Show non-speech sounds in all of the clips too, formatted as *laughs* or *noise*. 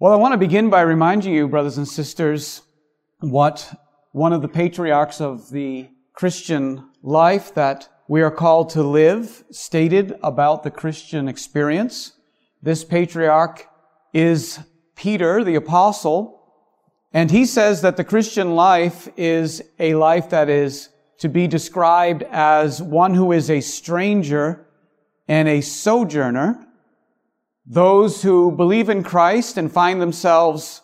Well, I want to begin by reminding you, brothers and sisters, what one of the patriarchs of the Christian life that we are called to live stated about the Christian experience. This patriarch is Peter, the apostle, and he says that the Christian life is a life that is to be described as one who is a stranger and a sojourner those who believe in Christ and find themselves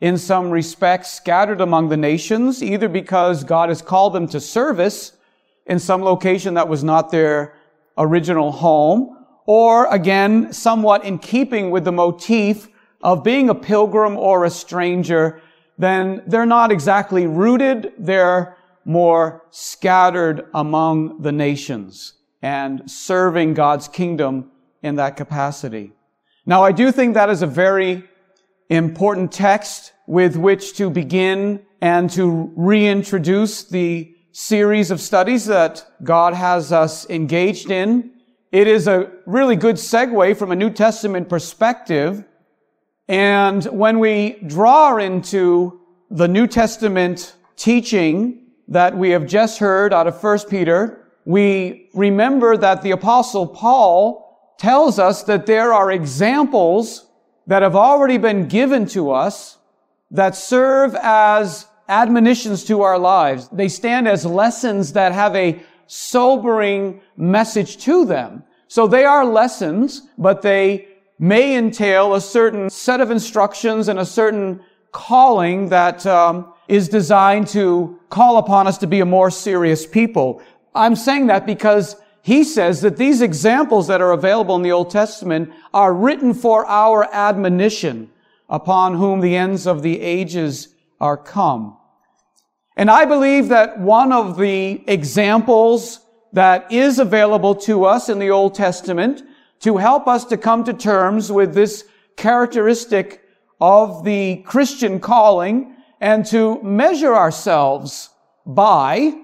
in some respects scattered among the nations, either because God has called them to service in some location that was not their original home, or again, somewhat in keeping with the motif of being a pilgrim or a stranger, then they're not exactly rooted, they're more scattered among the nations and serving God's kingdom in that capacity. Now, I do think that is a very important text with which to begin and to reintroduce the series of studies that God has us engaged in. It is a really good segue from a New Testament perspective. And when we draw into the New Testament teaching that we have just heard out of 1 Peter, we remember that the apostle Paul tells us that there are examples that have already been given to us that serve as admonitions to our lives. They stand as lessons that have a sobering message to them. So they are lessons, but they may entail a certain set of instructions and a certain calling that um, is designed to call upon us to be a more serious people. I'm saying that because he says that these examples that are available in the Old Testament are written for our admonition upon whom the ends of the ages are come. And I believe that one of the examples that is available to us in the Old Testament to help us to come to terms with this characteristic of the Christian calling and to measure ourselves by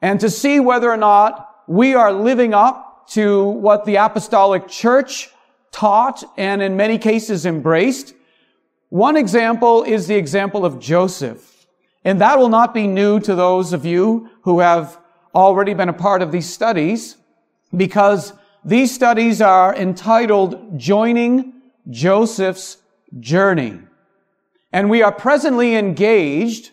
and to see whether or not we are living up to what the apostolic church taught and in many cases embraced. One example is the example of Joseph. And that will not be new to those of you who have already been a part of these studies because these studies are entitled Joining Joseph's Journey. And we are presently engaged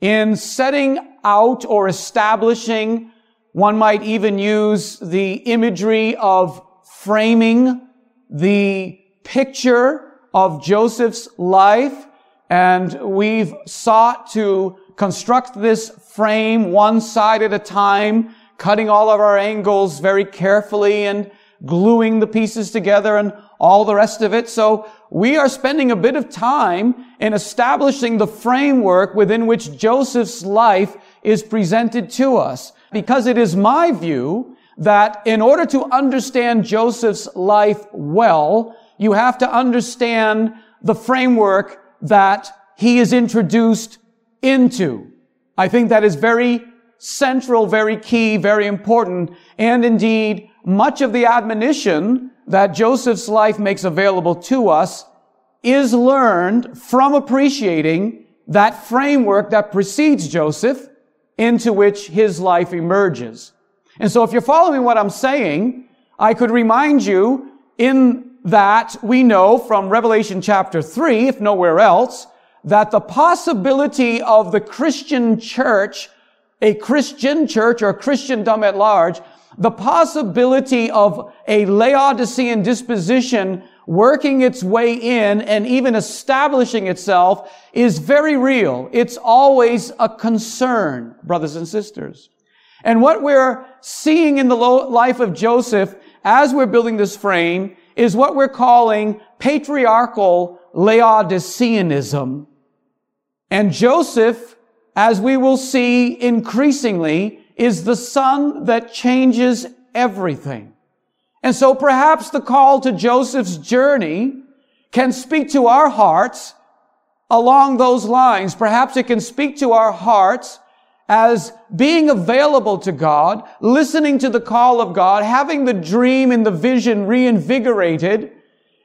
in setting out or establishing one might even use the imagery of framing the picture of Joseph's life. And we've sought to construct this frame one side at a time, cutting all of our angles very carefully and gluing the pieces together and all the rest of it. So we are spending a bit of time in establishing the framework within which Joseph's life is presented to us because it is my view that in order to understand Joseph's life well, you have to understand the framework that he is introduced into. I think that is very central, very key, very important, and indeed much of the admonition that Joseph's life makes available to us is learned from appreciating that framework that precedes Joseph into which his life emerges. And so if you're following what I'm saying, I could remind you in that we know from Revelation chapter 3, if nowhere else, that the possibility of the Christian church, a Christian church or Christendom at large, the possibility of a Laodicean disposition working its way in and even establishing itself is very real. It's always a concern, brothers and sisters. And what we're seeing in the life of Joseph as we're building this frame is what we're calling patriarchal Laodiceanism. And Joseph, as we will see increasingly, is the son that changes everything. And so perhaps the call to Joseph's journey can speak to our hearts along those lines. Perhaps it can speak to our hearts as being available to God, listening to the call of God, having the dream and the vision reinvigorated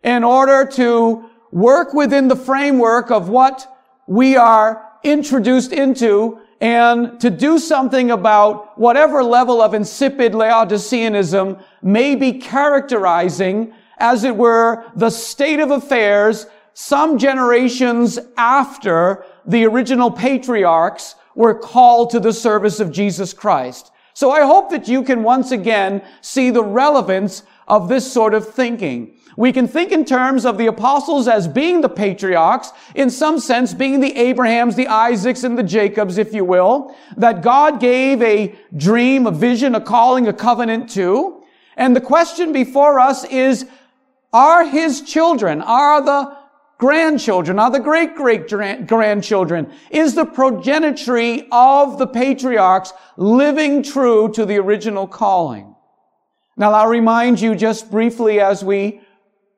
in order to work within the framework of what we are introduced into and to do something about whatever level of insipid Laodiceanism may be characterizing, as it were, the state of affairs some generations after the original patriarchs were called to the service of Jesus Christ. So I hope that you can once again see the relevance of this sort of thinking. We can think in terms of the apostles as being the patriarchs, in some sense being the Abrahams, the Isaacs, and the Jacobs, if you will, that God gave a dream, a vision, a calling, a covenant to. And the question before us is, are his children, are the grandchildren, are the great great grandchildren, is the progenitory of the patriarchs living true to the original calling? Now I'll remind you just briefly as we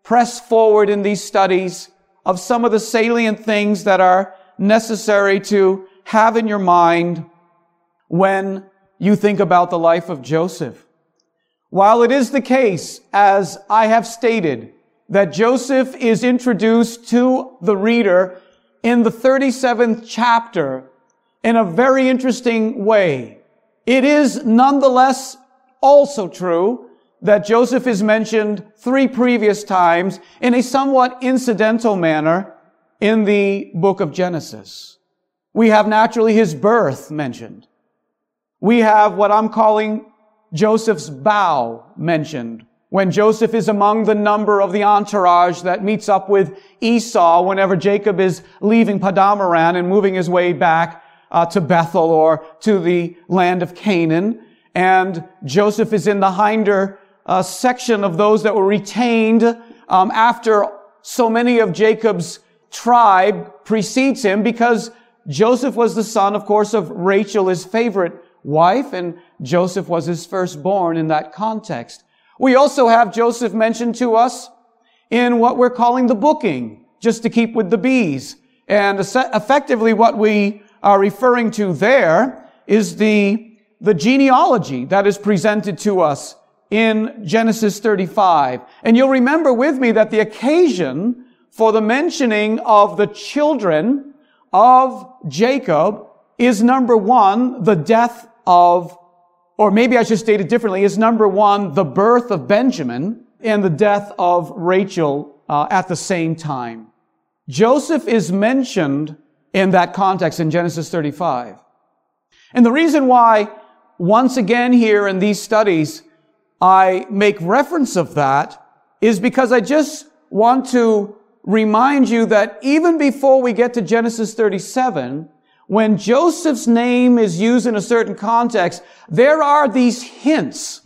press forward in these studies of some of the salient things that are necessary to have in your mind when you think about the life of Joseph. While it is the case, as I have stated, that Joseph is introduced to the reader in the 37th chapter in a very interesting way, it is nonetheless also true that Joseph is mentioned three previous times in a somewhat incidental manner in the book of Genesis. We have naturally his birth mentioned. We have what I'm calling Joseph's bow mentioned when Joseph is among the number of the entourage that meets up with Esau whenever Jacob is leaving Padanaram and moving his way back uh, to Bethel or to the land of Canaan. And Joseph is in the hinder uh, section of those that were retained um, after so many of Jacob's tribe precedes him because Joseph was the son, of course, of Rachel, his favorite wife, and Joseph was his firstborn in that context. We also have Joseph mentioned to us in what we're calling the booking, just to keep with the bees. And effectively what we are referring to there is the, the genealogy that is presented to us in Genesis 35. And you'll remember with me that the occasion for the mentioning of the children of Jacob is number one, the death of, or maybe I should state it differently, is number one, the birth of Benjamin and the death of Rachel uh, at the same time. Joseph is mentioned in that context in Genesis 35. And the reason why, once again here in these studies, I make reference of that is because I just want to remind you that even before we get to Genesis 37, when Joseph's name is used in a certain context, there are these hints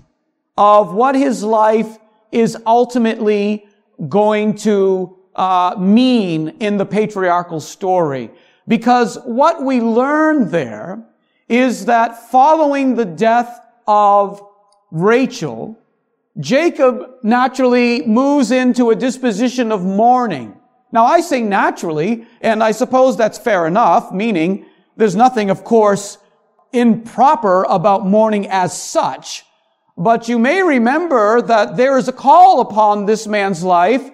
of what his life is ultimately going to uh, mean in the patriarchal story. Because what we learn there is that following the death of Rachel, Jacob naturally moves into a disposition of mourning. Now I say naturally, and I suppose that's fair enough, meaning there's nothing, of course, improper about mourning as such. But you may remember that there is a call upon this man's life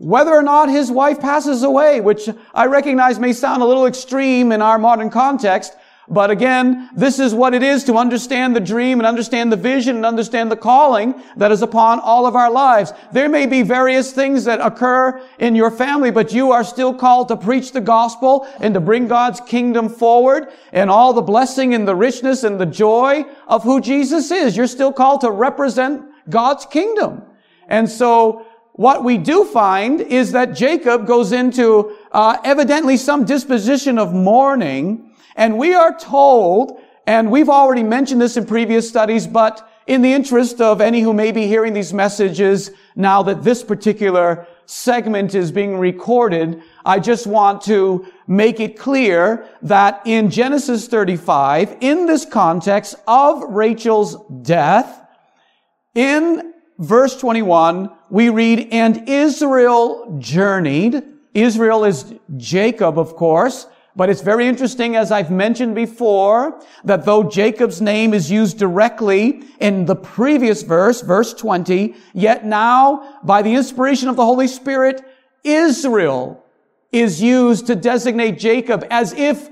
whether or not his wife passes away, which I recognize may sound a little extreme in our modern context, but again, this is what it is to understand the dream and understand the vision and understand the calling that is upon all of our lives. There may be various things that occur in your family, but you are still called to preach the gospel and to bring God's kingdom forward and all the blessing and the richness and the joy of who Jesus is. You're still called to represent God's kingdom. And so what we do find is that Jacob goes into uh, evidently some disposition of mourning and we are told, and we've already mentioned this in previous studies, but in the interest of any who may be hearing these messages now that this particular segment is being recorded, I just want to make it clear that in Genesis 35, in this context of Rachel's death, in verse 21, we read, and Israel journeyed. Israel is Jacob, of course. But it's very interesting, as I've mentioned before, that though Jacob's name is used directly in the previous verse, verse 20, yet now, by the inspiration of the Holy Spirit, Israel is used to designate Jacob as if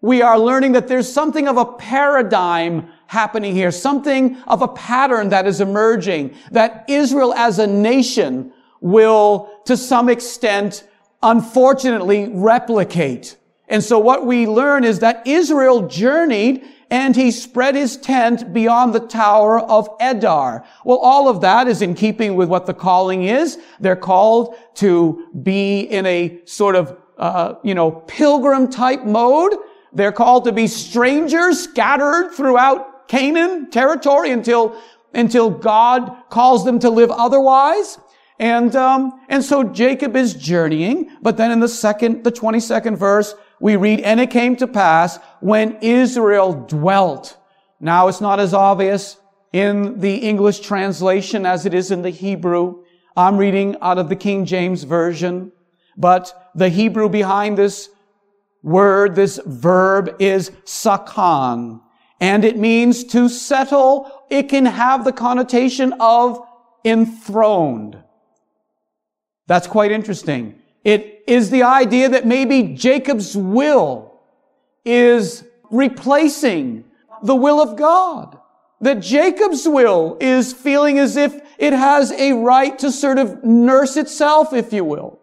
we are learning that there's something of a paradigm happening here, something of a pattern that is emerging, that Israel as a nation will, to some extent, unfortunately, replicate. And so what we learn is that Israel journeyed and he spread his tent beyond the tower of Edar. Well, all of that is in keeping with what the calling is. They're called to be in a sort of, uh, you know, pilgrim type mode. They're called to be strangers scattered throughout Canaan territory until, until God calls them to live otherwise. And, um, and so Jacob is journeying, but then in the second, the 22nd verse, we read, and it came to pass when Israel dwelt. Now it's not as obvious in the English translation as it is in the Hebrew. I'm reading out of the King James Version, but the Hebrew behind this word, this verb is shakan, and it means to settle. It can have the connotation of enthroned. That's quite interesting. It is the idea that maybe Jacob's will is replacing the will of God. That Jacob's will is feeling as if it has a right to sort of nurse itself, if you will.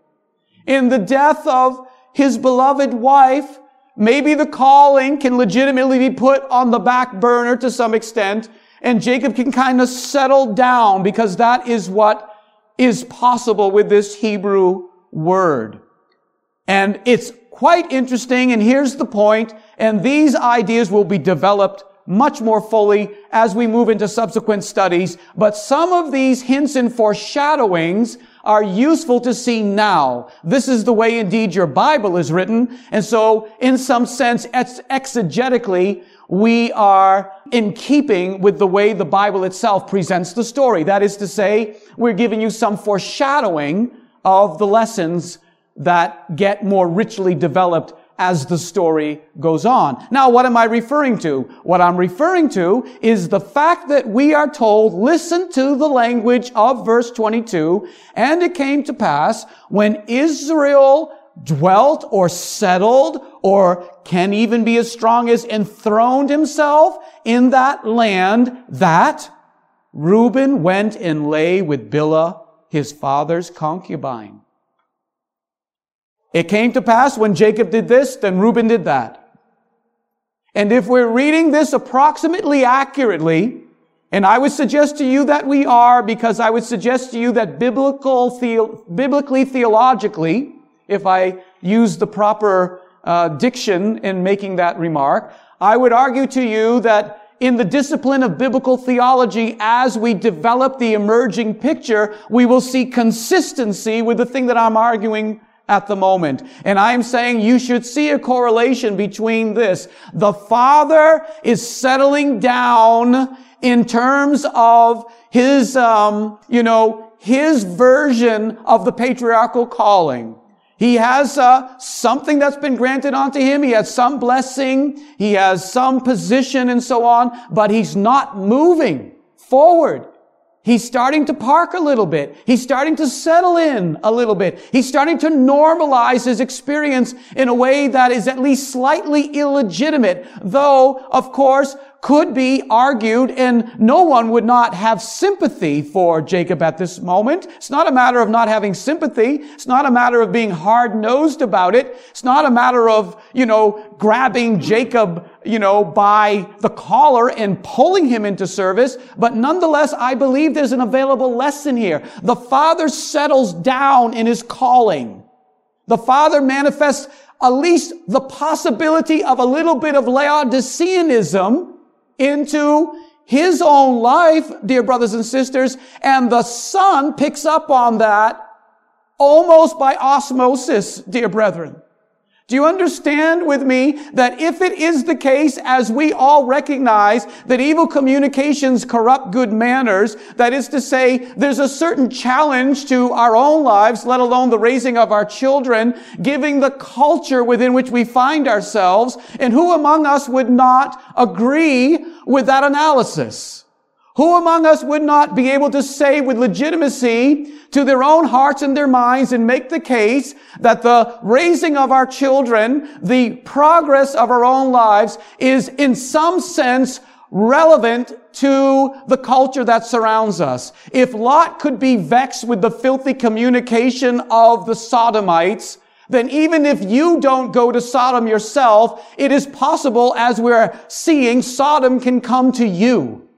In the death of his beloved wife, maybe the calling can legitimately be put on the back burner to some extent, and Jacob can kind of settle down because that is what is possible with this Hebrew word. And it's quite interesting, and here's the point, and these ideas will be developed much more fully as we move into subsequent studies, but some of these hints and foreshadowings are useful to see now. This is the way indeed your Bible is written, and so in some sense, exegetically, we are in keeping with the way the Bible itself presents the story. That is to say, we're giving you some foreshadowing of the lessons that get more richly developed as the story goes on. Now, what am I referring to? What I'm referring to is the fact that we are told, listen to the language of verse 22, and it came to pass when Israel dwelt or settled or can even be as strong as enthroned himself in that land that Reuben went and lay with Bilhah, his father's concubine. It came to pass when Jacob did this, then Reuben did that. And if we're reading this approximately accurately, and I would suggest to you that we are, because I would suggest to you that biblical, the, biblically, theologically, if I use the proper uh, diction in making that remark. I would argue to you that in the discipline of biblical theology, as we develop the emerging picture, we will see consistency with the thing that I'm arguing at the moment. And I'm saying you should see a correlation between this. The Father is settling down in terms of his, um, you know, his version of the patriarchal calling. He has uh, something that's been granted unto him. He has some blessing. He has some position and so on, but he's not moving forward. He's starting to park a little bit. He's starting to settle in a little bit. He's starting to normalize his experience in a way that is at least slightly illegitimate, though, of course, could be argued and no one would not have sympathy for Jacob at this moment. It's not a matter of not having sympathy. It's not a matter of being hard-nosed about it. It's not a matter of, you know, grabbing Jacob, you know, by the collar and pulling him into service. But nonetheless, I believe there's an available lesson here. The father settles down in his calling. The father manifests at least the possibility of a little bit of Laodiceanism into his own life, dear brothers and sisters, and the son picks up on that almost by osmosis, dear brethren. Do you understand with me that if it is the case, as we all recognize, that evil communications corrupt good manners, that is to say, there's a certain challenge to our own lives, let alone the raising of our children, giving the culture within which we find ourselves, and who among us would not agree with that analysis? Who among us would not be able to say with legitimacy to their own hearts and their minds and make the case that the raising of our children, the progress of our own lives is in some sense relevant to the culture that surrounds us. If Lot could be vexed with the filthy communication of the Sodomites, then even if you don't go to Sodom yourself, it is possible as we're seeing Sodom can come to you.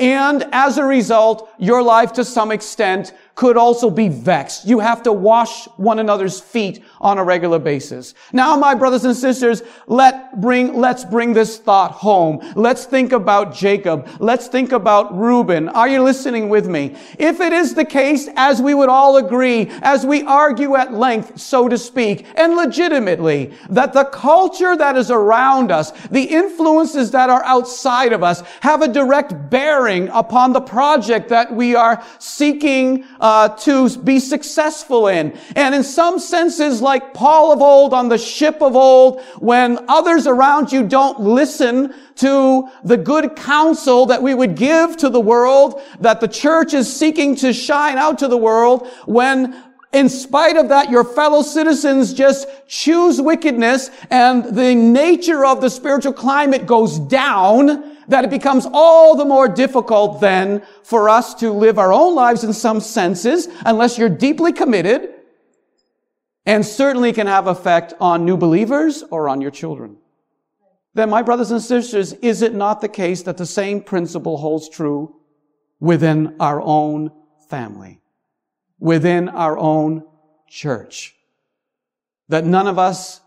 And as a result, your life to some extent could also be vexed. You have to wash one another's feet on a regular basis. Now, my brothers and sisters, let bring, let's bring this thought home. Let's think about Jacob. Let's think about Reuben. Are you listening with me? If it is the case, as we would all agree, as we argue at length, so to speak, and legitimately, that the culture that is around us, the influences that are outside of us, have a direct bearing upon the project that we are seeking uh, to be successful in. And in some senses, like Paul of old on the ship of old, when others around you don't listen to the good counsel that we would give to the world, that the church is seeking to shine out to the world, when in spite of that, your fellow citizens just choose wickedness and the nature of the spiritual climate goes down, that it becomes all the more difficult then for us to live our own lives in some senses, unless you're deeply committed, and certainly can have effect on new believers or on your children. Then, my brothers and sisters, is it not the case that the same principle holds true within our own family, within our own church? That none of us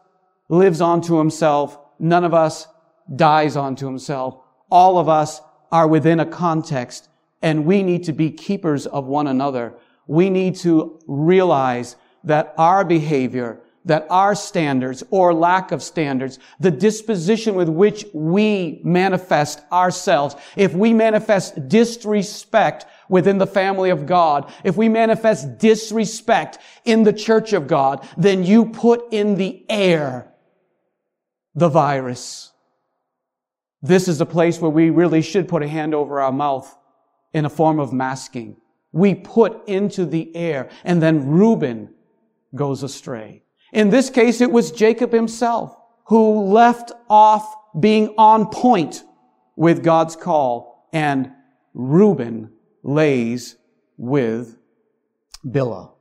lives onto himself, none of us dies onto himself, all of us are within a context and we need to be keepers of one another. We need to realize that our behavior, that our standards or lack of standards, the disposition with which we manifest ourselves, if we manifest disrespect within the family of God, if we manifest disrespect in the church of God, then you put in the air the virus. This is a place where we really should put a hand over our mouth in a form of masking. We put into the air and then Reuben goes astray. In this case, it was Jacob himself who left off being on point with God's call and Reuben lays with Bilhah.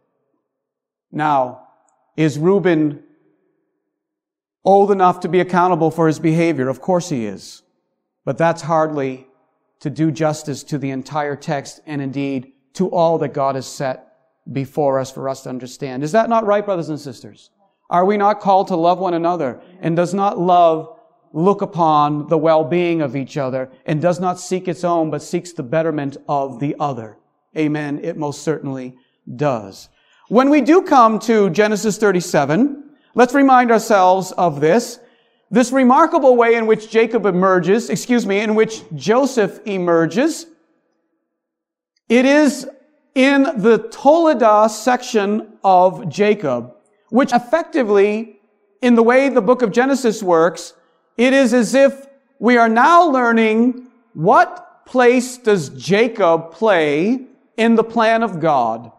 Now, is Reuben old enough to be accountable for his behavior? Of course he is. But that's hardly to do justice to the entire text and indeed to all that God has set before us for us to understand. Is that not right, brothers and sisters? Are we not called to love one another? And does not love look upon the well-being of each other and does not seek its own, but seeks the betterment of the other? Amen. It most certainly does. When we do come to Genesis 37, let's remind ourselves of this. This remarkable way in which Jacob emerges, excuse me, in which Joseph emerges, it is in the Toledah section of Jacob, which effectively, in the way the book of Genesis works, it is as if we are now learning what place does Jacob play in the plan of God.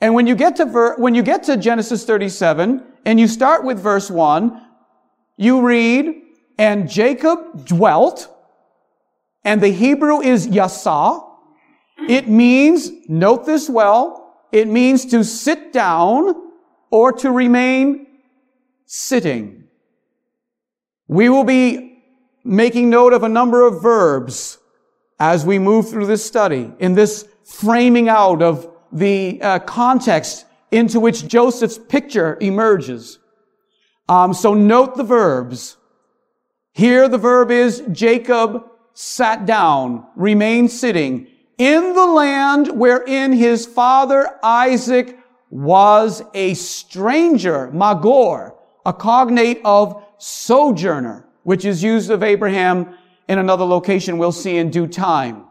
And when you get to ver- when you get to Genesis 37 and you start with verse 1, you read, and Jacob dwelt, and the Hebrew is yasa. It means, note this well, it means to sit down or to remain sitting. We will be making note of a number of verbs as we move through this study in this framing out of the uh, context into which Joseph's picture emerges. Um, so note the verbs. Here the verb is Jacob sat down, remained sitting in the land wherein his father Isaac was a stranger, magor, a cognate of sojourner, which is used of Abraham in another location we'll see in due time.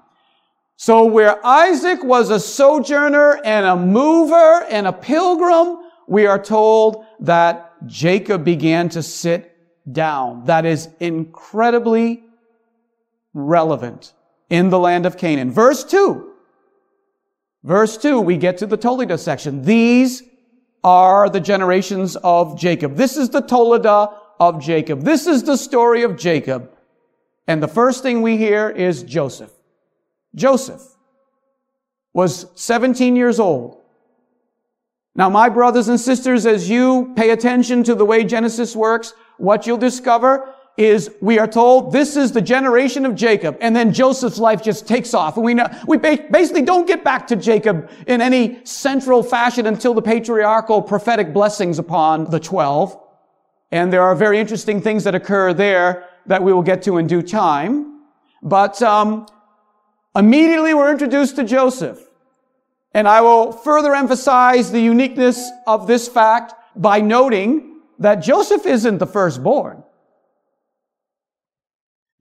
So where Isaac was a sojourner and a mover and a pilgrim, we are told that Jacob began to sit down. That is incredibly relevant in the land of Canaan. Verse 2. Verse 2, we get to the Toledo section. These are the generations of Jacob. This is the Toledo of Jacob. This is the story of Jacob. And the first thing we hear is Joseph. Joseph was 17 years old. Now, my brothers and sisters, as you pay attention to the way Genesis works, what you'll discover is we are told this is the generation of Jacob, and then Joseph's life just takes off. And we know, we basically don't get back to Jacob in any central fashion until the patriarchal prophetic blessings upon the twelve. And there are very interesting things that occur there that we will get to in due time. But um, immediately we're introduced to Joseph. And I will further emphasize the uniqueness of this fact by noting that Joseph isn't the firstborn.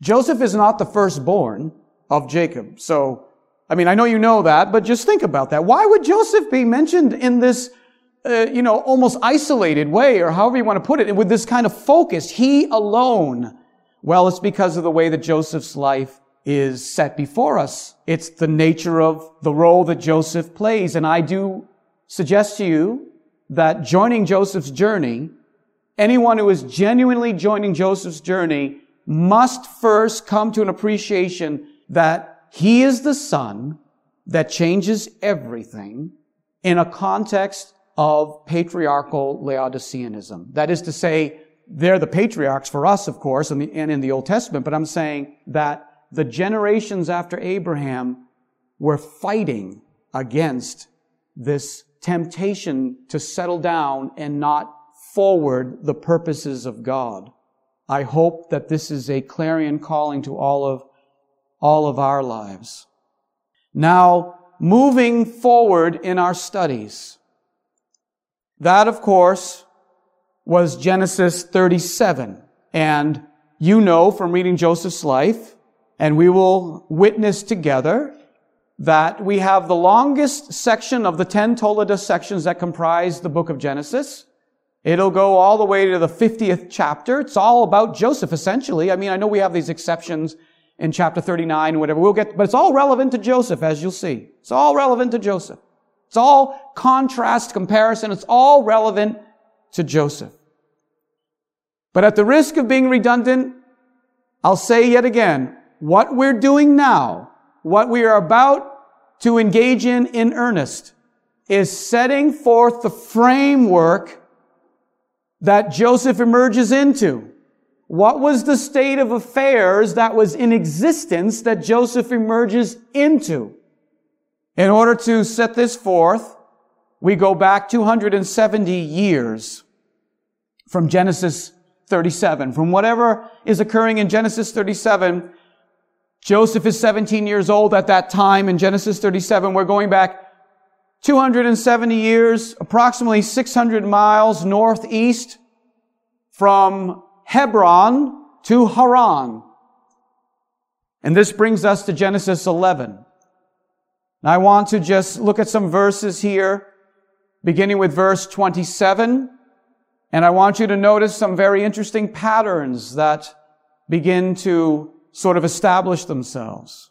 Joseph is not the firstborn of Jacob. So, I mean, I know you know that, but just think about that. Why would Joseph be mentioned in this, uh, you know, almost isolated way, or however you want to put it, with this kind of focus? He alone well, it's because of the way that Joseph's life is set before us. It's the nature of the role that Joseph plays. And I do suggest to you that joining Joseph's journey, anyone who is genuinely joining Joseph's journey must first come to an appreciation that he is the son that changes everything in a context of patriarchal Laodiceanism. That is to say, they're the patriarchs for us, of course, and, in the Old Testament, but I'm saying that the generations after Abraham were fighting against this temptation to settle down and not forward the purposes of God. I hope that this is a clarion calling to all of, all of our lives. Now, moving forward in our studies. That, of course, was Genesis 37. And you know from reading Joseph's life, and we will witness together that we have the longest section of the 10 Toledo sections that comprise the book of Genesis. It'll go all the way to the 50th chapter. It's all about Joseph, essentially. I mean, I know we have these exceptions in chapter 39, whatever. We'll get, but it's all relevant to Joseph, as you'll see. It's all relevant to Joseph. It's all contrast, comparison. It's all relevant to Joseph. But at the risk of being redundant, I'll say yet again, what we're doing now, what we are about to engage in in earnest, is setting forth the framework that Joseph emerges into. What was the state of affairs that was in existence that Joseph emerges into? In order to set this forth, we go back 270 years from Genesis 37. From whatever is occurring in Genesis 37, Joseph is 17 years old at that time in Genesis 37. We're going back 270 years, approximately 600 miles northeast from Hebron to Haran. And this brings us to Genesis 11. Now I want to just look at some verses here, beginning with verse 27 and I want you to notice some very interesting patterns that begin to sort of establish themselves.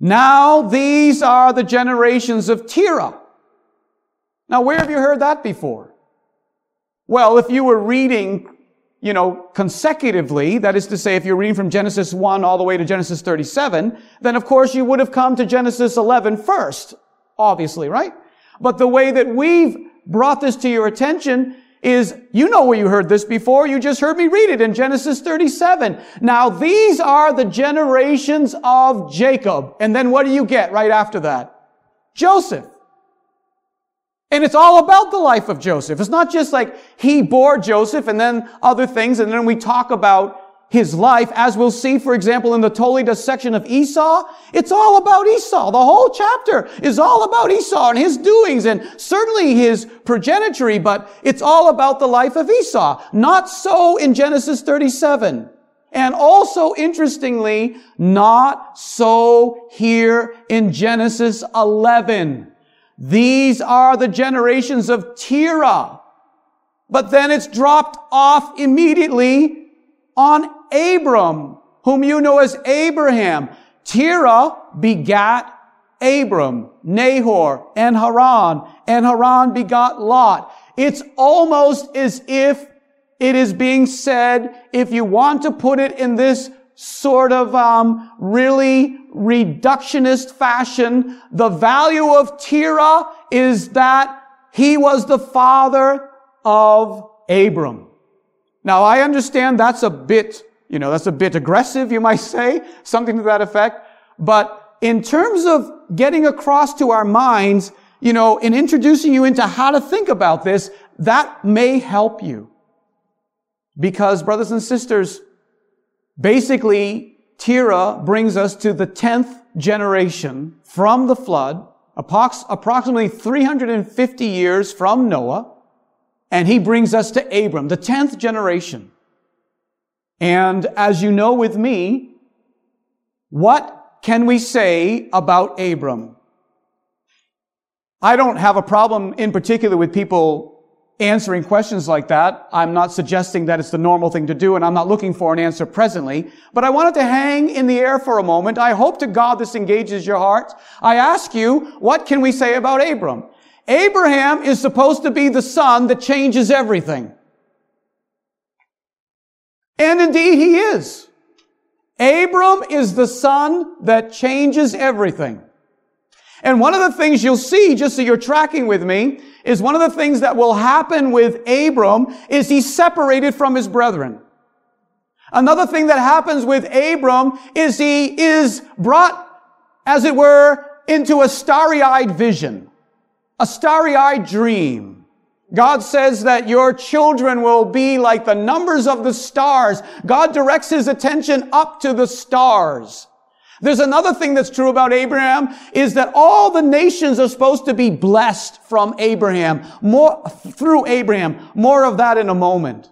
Now these are the generations of Terah. Now where have you heard that before? Well, if you were reading, you know, consecutively, that is to say, if you're reading from Genesis 1 all the way to Genesis 37, then of course you would have come to Genesis 11 first, obviously, right? But the way that we've brought this to your attention is, you know where you heard this before. You just heard me read it in Genesis 37. Now these are the generations of Jacob. And then what do you get right after that? Joseph. And it's all about the life of Joseph. It's not just like he bore Joseph and then other things and then we talk about his life, as we'll see, for example, in the Toledo section of Esau, it's all about Esau. The whole chapter is all about Esau and his doings and certainly his progeny, but it's all about the life of Esau. Not so in Genesis 37. And also, interestingly, not so here in Genesis 11. These are the generations of Terah. But then it's dropped off immediately on Abram, whom you know as Abraham. Terah begat Abram, Nahor, and Haran, and Haran begot Lot. It's almost as if it is being said, if you want to put it in this sort of um, really reductionist fashion, the value of Terah is that he was the father of Abram. Now I understand that's a bit, you know, that's a bit aggressive, you might say, something to that effect. But in terms of getting across to our minds, you know, in introducing you into how to think about this, that may help you. Because, brothers and sisters, basically, Terah brings us to the 10th generation from the flood, approximately 350 years from Noah, and he brings us to Abram, the 10th generation. And as you know with me, what can we say about Abram? I don't have a problem in particular with people answering questions like that. I'm not suggesting that it's the normal thing to do, and I'm not looking for an answer presently. But I wanted to hang in the air for a moment. I hope to God this engages your heart. I ask you, what can we say about Abram? Abraham is supposed to be the son that changes everything. And indeed he is. Abram is the son that changes everything. And one of the things you'll see, just so you're tracking with me, is one of the things that will happen with Abram is he's separated from his brethren. Another thing that happens with Abram is he is brought, as it were, into a starry-eyed vision, a starry-eyed dream. God says that your children will be like the numbers of the stars. God directs his attention up to the stars. There's another thing that's true about Abraham is that all the nations are supposed to be blessed from Abraham, more, through Abraham. More of that in a moment.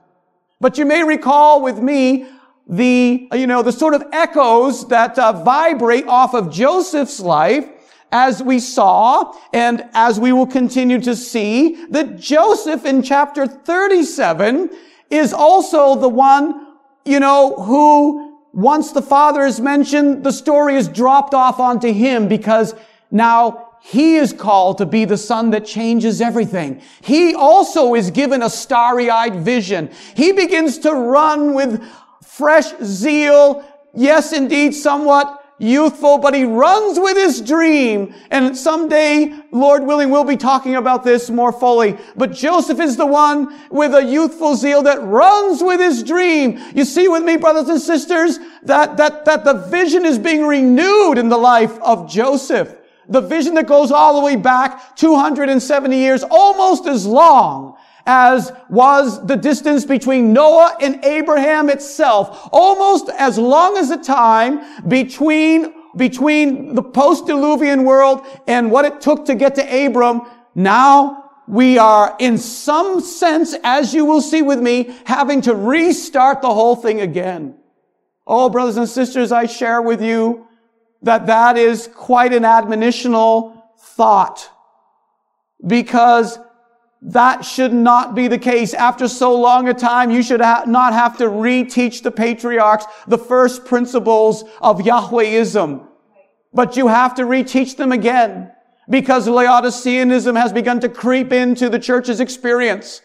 But you may recall with me the, you know, the sort of echoes that uh, vibrate off of Joseph's life as we saw and as we will continue to see that Joseph in chapter 37 is also the one, you know, who once the father is mentioned, the story is dropped off onto him because now he is called to be the son that changes everything. He also is given a starry-eyed vision. He begins to run with fresh zeal. Yes, indeed, somewhat youthful, but he runs with his dream. And someday, Lord willing, we'll be talking about this more fully. But Joseph is the one with a youthful zeal that runs with his dream. You see with me, brothers and sisters, that, that, that the vision is being renewed in the life of Joseph. The vision that goes all the way back 270 years, almost as long as was the distance between Noah and Abraham itself, almost as long as the time between, between the post-Diluvian world and what it took to get to Abram. Now we are, in some sense, as you will see with me, having to restart the whole thing again. Oh, brothers and sisters, I share with you that that is quite an admonitional thought because that should not be the case. After so long a time, you should ha- not have to reteach the patriarchs the first principles of Yahwehism. But you have to reteach them again because Laodiceanism has begun to creep into the church's experience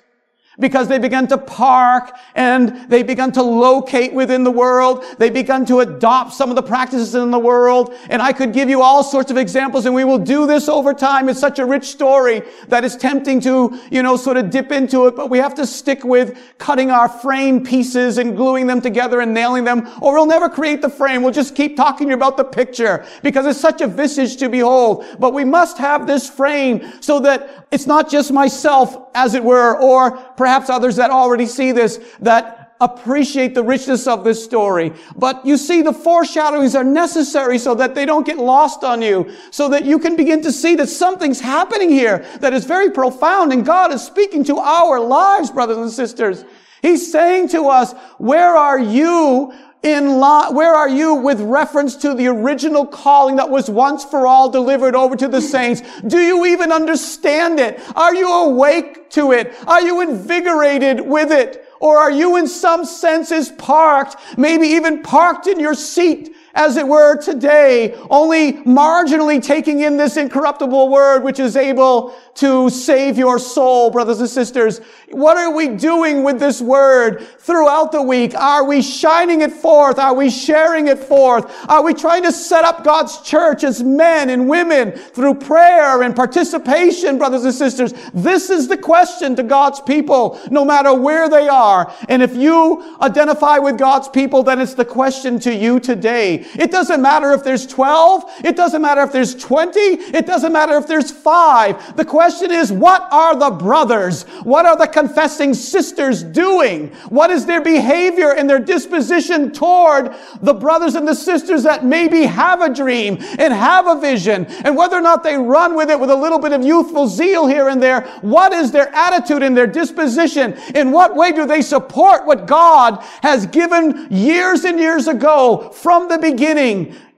because they began to park and they began to locate within the world. They began to adopt some of the practices in the world. And I could give you all sorts of examples and we will do this over time. It's such a rich story that is tempting to, you know, sort of dip into it, but we have to stick with cutting our frame pieces and gluing them together and nailing them or we'll never create the frame. We'll just keep talking about the picture because it's such a visage to behold. But we must have this frame so that it's not just myself, as it were, or perhaps others that already see this, that appreciate the richness of this story. But you see, the foreshadowings are necessary so that they don't get lost on you, so that you can begin to see that something's happening here that is very profound and God is speaking to our lives, brothers and sisters. He's saying to us, where are you in line, where are you with reference to the original calling that was once for all delivered over to the *laughs* saints? Do you even understand it? Are you awake to it? Are you invigorated with it? Or are you in some senses parked, maybe even parked in your seat as it were, today, only marginally taking in this incorruptible word which is able to save your soul, brothers and sisters. What are we doing with this word throughout the week? Are we shining it forth? Are we sharing it forth? Are we trying to set up God's church as men and women through prayer and participation, brothers and sisters? This is the question to God's people, no matter where they are. And if you identify with God's people, then it's the question to you today. It doesn't matter if there's 12. It doesn't matter if there's 20. It doesn't matter if there's five. The question is, what are the brothers? What are the confessing sisters doing? What is their behavior and their disposition toward the brothers and the sisters that maybe have a dream and have a vision? And whether or not they run with it with a little bit of youthful zeal here and there, what is their attitude and their disposition? In what way do they support what God has given years and years ago from the beginning?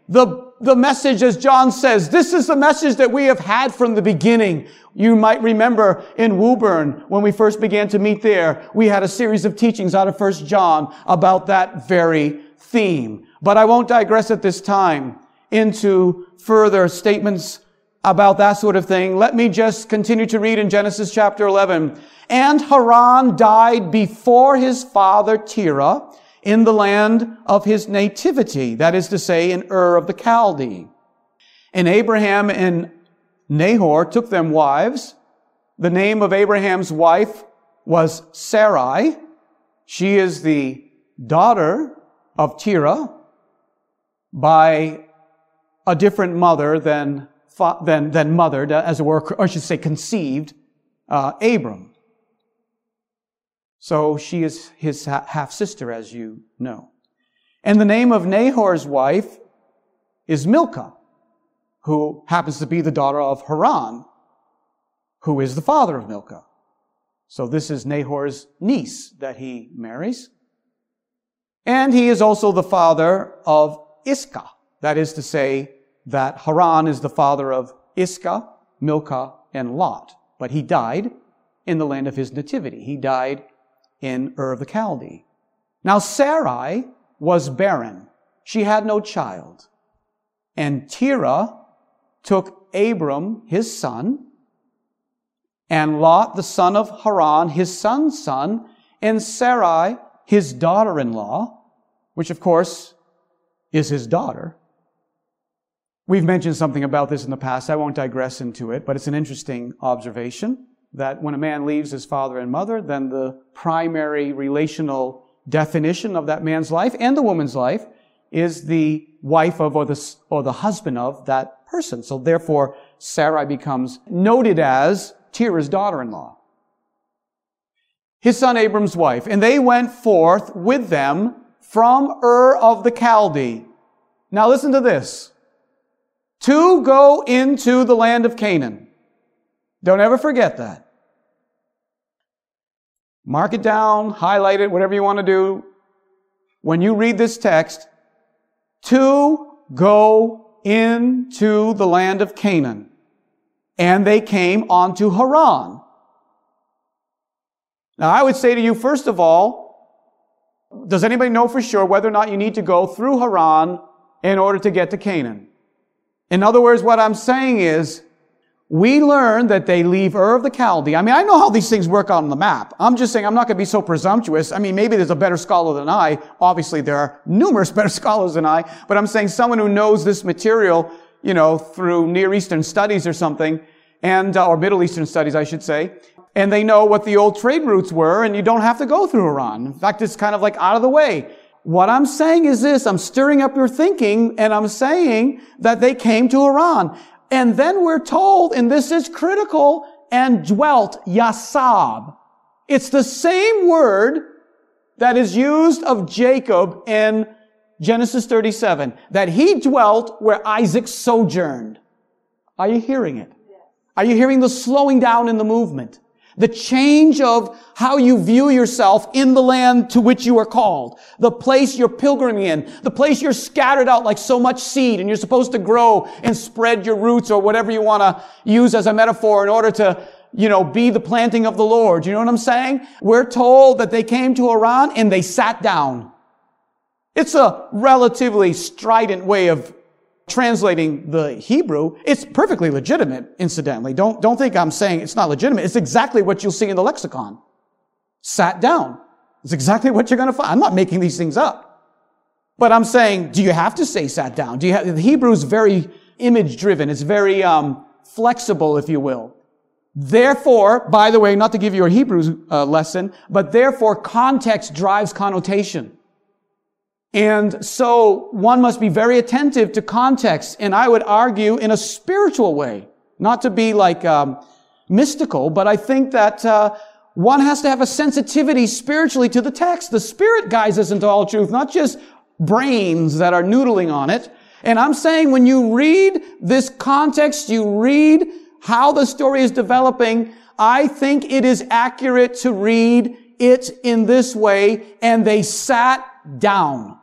The, the message, as John says, this is the message that we have had from the beginning. You might remember in Woburn, when we first began to meet there, we had a series of teachings out of First John about that very theme. But I won't digress at this time into further statements about that sort of thing. Let me just continue to read in Genesis chapter 11. And Haran died before his father Terah in the land of his nativity, that is to say, in Ur of the Chaldee. And Abraham and Nahor took them wives. The name of Abraham's wife was Sarai. She is the daughter of Terah by a different mother than, than, than mothered, as it were, or I should say conceived, uh, Abram. So she is his half sister, as you know. And the name of Nahor's wife is Milcah, who happens to be the daughter of Haran, who is the father of Milcah. So this is Nahor's niece that he marries. And he is also the father of Iscah. That is to say that Haran is the father of Iscah, Milcah, and Lot. But he died in the land of his nativity. He died in Ur of the Chaldee. Now Sarai was barren. She had no child. And Terah took Abram, his son, and Lot, the son of Haran, his son's son, and Sarai, his daughter-in-law, which of course is his daughter. We've mentioned something about this in the past. I won't digress into it, but it's an interesting observation that when a man leaves his father and mother, then the primary relational definition of that man's life and the woman's life is the wife of or the, or the husband of that person. So therefore, Sarai becomes noted as Terah's daughter-in-law. His son Abram's wife. And they went forth with them from Ur of the Chaldee. Now listen to this. To go into the land of Canaan. Don't ever forget that. Mark it down, highlight it, whatever you want to do. When you read this text, to go into the land of Canaan. And they came onto Haran. Now I would say to you, first of all, does anybody know for sure whether or not you need to go through Haran in order to get to Canaan? In other words, what I'm saying is, we learn that they leave Ur of the Chaldee. I mean, I know how these things work on the map. I'm just saying I'm not going to be so presumptuous. I mean, maybe there's a better scholar than I. Obviously, there are numerous *laughs* better scholars than I. But I'm saying someone who knows this material, you know, through Near Eastern studies or something, and uh, or Middle Eastern studies, I should say, and they know what the old trade routes were, and you don't have to go through Haran. In fact, it's kind of like out of the way. What I'm saying is this, I'm stirring up your thinking, and I'm saying that they came to Haran. And then we're told, and this is critical, and dwelt yashab. It's the same word that is used of Jacob in Genesis 37, that he dwelt where Isaac sojourned. Are you hearing it? Are you hearing the slowing down in the movement? The change of how you view yourself in the land to which you are called. The place you're pilgriming in. The place you're scattered out like so much seed and you're supposed to grow and spread your roots or whatever you want to use as a metaphor in order to, you know, be the planting of the Lord. You know what I'm saying? We're told that they came to Haran and they sat down. It's a relatively strident way of translating the Hebrew. It's perfectly legitimate, incidentally. Don't, don't think I'm saying it's not legitimate. It's exactly what you'll see in the lexicon. Sat down. It's exactly what you're going to find. I'm not making these things up. But I'm saying, do you have to say sat down? Do you have, the Hebrew is very image driven. It's very, um, flexible, if you will. Therefore, by the way, not to give you a Hebrew uh, lesson, but therefore context drives connotation. And so one must be very attentive to context, and I would argue in a spiritual way, not to be like um, mystical, but I think that uh, one has to have a sensitivity spiritually to the text. The Spirit guides us into all truth, not just brains that are noodling on it. And I'm saying when you read this context, you read how the story is developing, I think it is accurate to read it in this way. And they sat down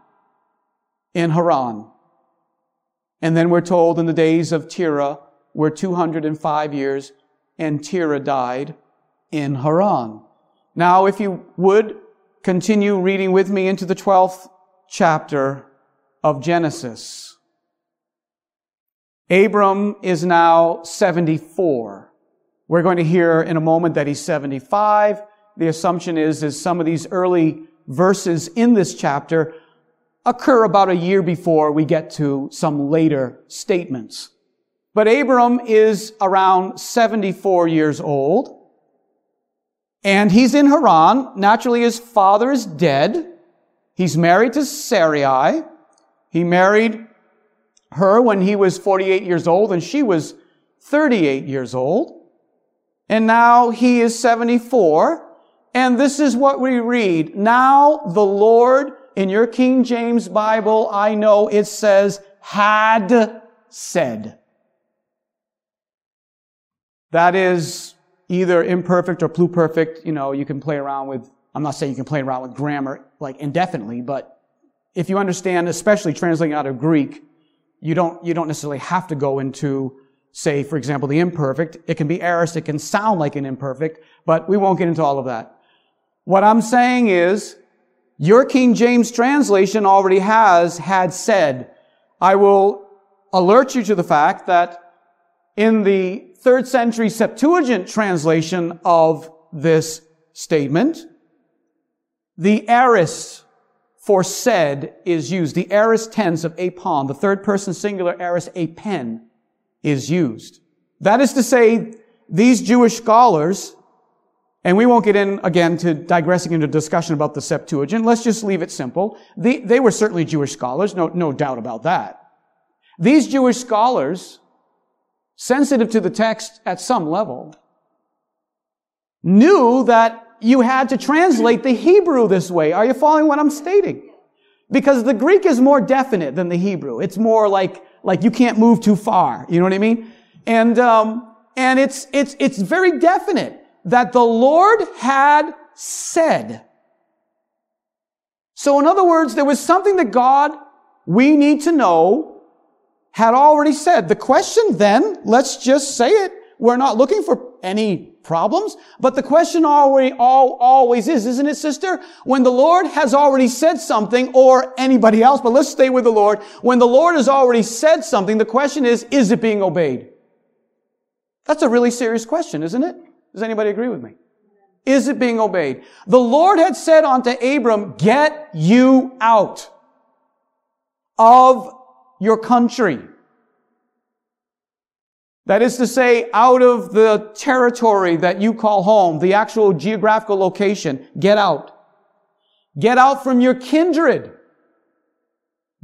in Haran. And then we're told in the days of Terah were 205 years and Terah died in Haran. Now, if you would continue reading with me into the 12th chapter of Genesis. Abram is now 74. We're going to hear in a moment that he's 75. The assumption is, is some of these early verses in this chapter occur about a year before we get to some later statements. But Abram is around 74 years old. And he's in Haran. Naturally, his father is dead. He's married to Sarai. He married her when he was 48 years old and she was 38 years old. And now he is 74. And this is what we read. Now the Lord, in your King James Bible, I know it says, had said. That is either imperfect or pluperfect. You know, you can play around with I'm not saying you can play around with grammar like indefinitely, but if you understand, especially translating out of Greek, you don't, you don't necessarily have to go into, say, for example, the imperfect. It can be aorist, it can sound like an imperfect, but we won't get into all of that. What I'm saying is, your King James translation already has had said. I will alert you to the fact that in the third century Septuagint translation of this statement, the aorist for said is used. The aorist tense of eipon, the third person singular aorist eipen, is used. That is to say, these Jewish scholars, and we won't get in again to digressing into discussion about the Septuagint. Let's just leave it simple. They, they were certainly Jewish scholars, no, no doubt about that. These Jewish scholars, sensitive to the text at some level, knew that you had to translate the Hebrew this way. Are you following what I'm stating? Because the Greek is more definite than the Hebrew. It's more like, like you can't move too far. You know what I mean? And, um, and it's, it's, it's very definite that the Lord had said. So in other words, there was something that God, we need to know, had already said. The question then, let's just say it, we're not looking for any problems. But the question always, always is, isn't it, sister? When the Lord has already said something, or anybody else, but let's stay with the Lord. When the Lord has already said something, the question is, is it being obeyed? That's a really serious question, isn't it? Does anybody agree with me? Is it being obeyed? The Lord had said unto Abram, get you out of your country that is to say, out of the territory that you call home, the actual geographical location, get out. Get out from your kindred.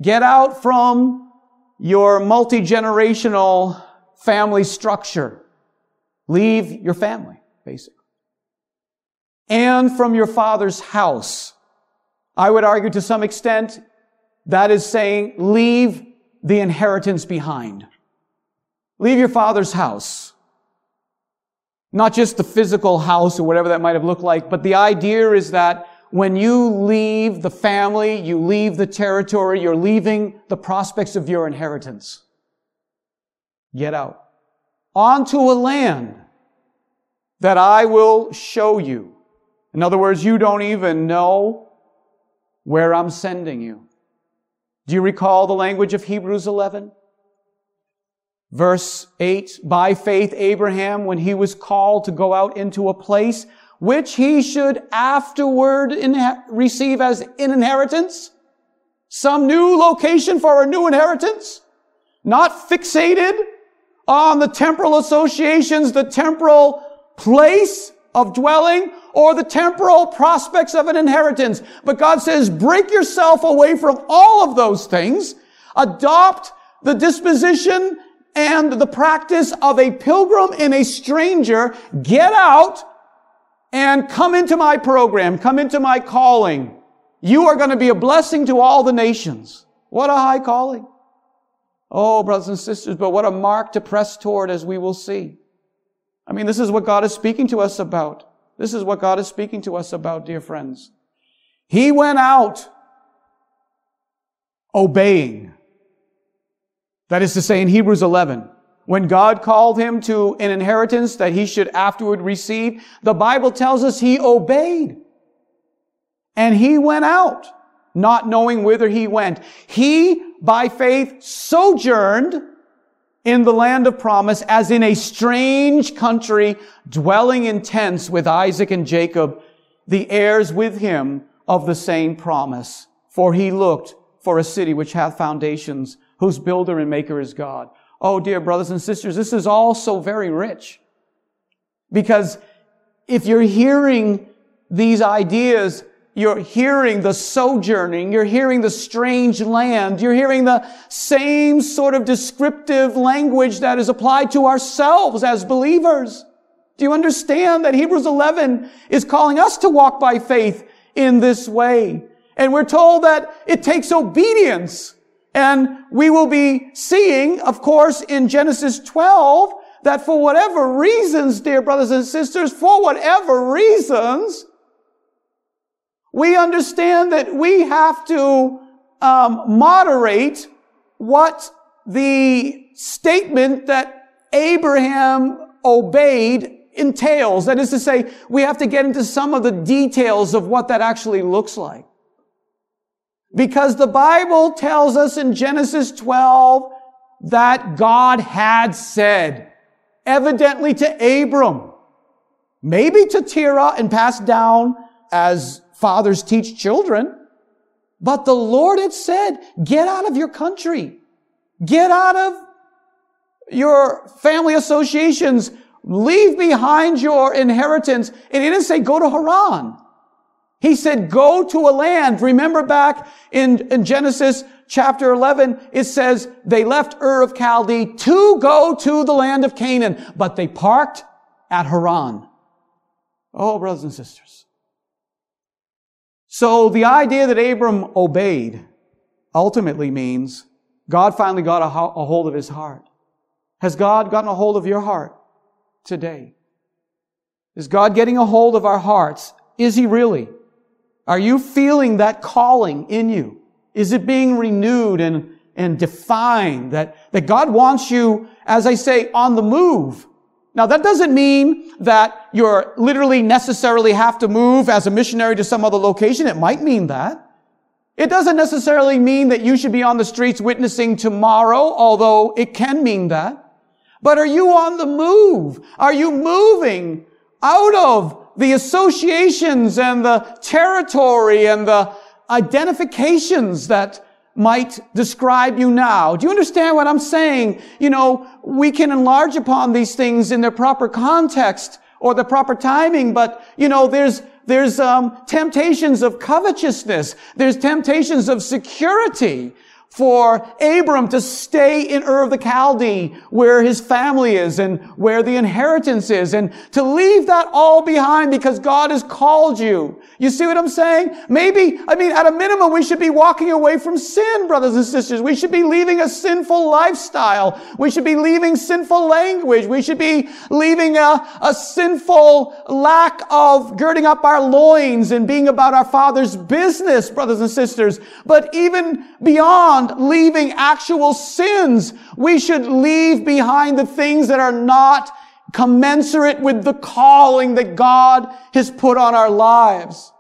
Get out from your multi-generational family structure. Leave your family, And from your father's house. I would argue to some extent that is saying leave the inheritance behind. Leave your father's house. Not just the physical house or whatever that might have looked like, but the idea is that when you leave the family, you leave the territory, you're leaving the prospects of your inheritance. Get out. Onto a land that I will show you. In other words, you don't even know where I'm sending you. Do you recall the language of Hebrews 11? Verse 8, by faith Abraham, when he was called to go out into a place which he should afterward receive as an inheritance, some new location for a new inheritance, not fixated on the temporal associations, the temporal place of dwelling, or the temporal prospects of an inheritance. But God says, break yourself away from all of those things, adopt the disposition and the practice of a pilgrim and a stranger, get out and come into my program, come into my calling. You are going to be a blessing to all the nations. What a high calling. Oh, brothers and sisters, but what a mark to press toward as we will see. I mean, this is what God is speaking to us about. This is what God is speaking to us about, dear friends. He went out obeying. That is to say, in Hebrews 11, when God called him to an inheritance that he should afterward receive, the Bible tells us he obeyed. And he went out, not knowing whither he went. He, by faith, sojourned in the land of promise as in a strange country, dwelling in tents with Isaac and Jacob, the heirs with him of the same promise. For he looked for a city which hath foundations, whose builder and maker is God. Oh, dear brothers and sisters, this is all so very rich. Because if you're hearing these ideas, you're hearing the sojourning, you're hearing the strange land, you're hearing the same sort of descriptive language that is applied to ourselves as believers. Do you understand that Hebrews 11 is calling us to walk by faith in this way? And we're told that it takes obedience and we will be seeing, of course, in Genesis 12, that for whatever reasons, dear brothers and sisters, for whatever reasons, we understand that we have to um, moderate what the statement that Abraham obeyed entails. That is to say, we have to get into some of the details of what that actually looks like. Because the Bible tells us in Genesis 12 that God had said, evidently to Abram, maybe to Terah and passed down as fathers teach children, but the Lord had said, get out of your country. Get out of your family associations. Leave behind your inheritance. And he didn't say go to Haran. He said, go to a land. Remember back in, in, Genesis chapter 11, it says they left Ur of Chaldee to go to the land of Canaan, but they parked at Haran. Oh, brothers and sisters. So the idea that Abram obeyed ultimately means God finally got a, hold of his heart. Has God gotten a hold of your heart today? Is God getting a hold of our hearts? Is he really? Are you feeling that calling in you? Is it being renewed and, and defined that, that God wants you, as I say, on the move? Now that doesn't mean that you're literally necessarily have to move as a missionary to some other location. It might mean that. It doesn't necessarily mean that you should be on the streets witnessing tomorrow, although it can mean that. But are you on the move? Are you moving out of the associations and the territory and the identifications that might describe you now. Do you understand what I'm saying? You know, we can enlarge upon these things in their proper context or the proper timing, but you know, there's there's um, temptations of covetousness. There's temptations of security for Abram to stay in Ur of the Chaldee, where his family is and where the inheritance is, and to leave that all behind because God has called you. You see what I'm saying? Maybe, I mean, at a minimum, we should be walking away from sin, brothers and sisters. We should be leaving a sinful lifestyle. We should be leaving sinful language. We should be leaving a, a sinful lack of girding up our loins and being about our Father's business, brothers and sisters. But even beyond beyond leaving actual sins. We should leave behind the things that are not commensurate with the calling that God has put on our lives.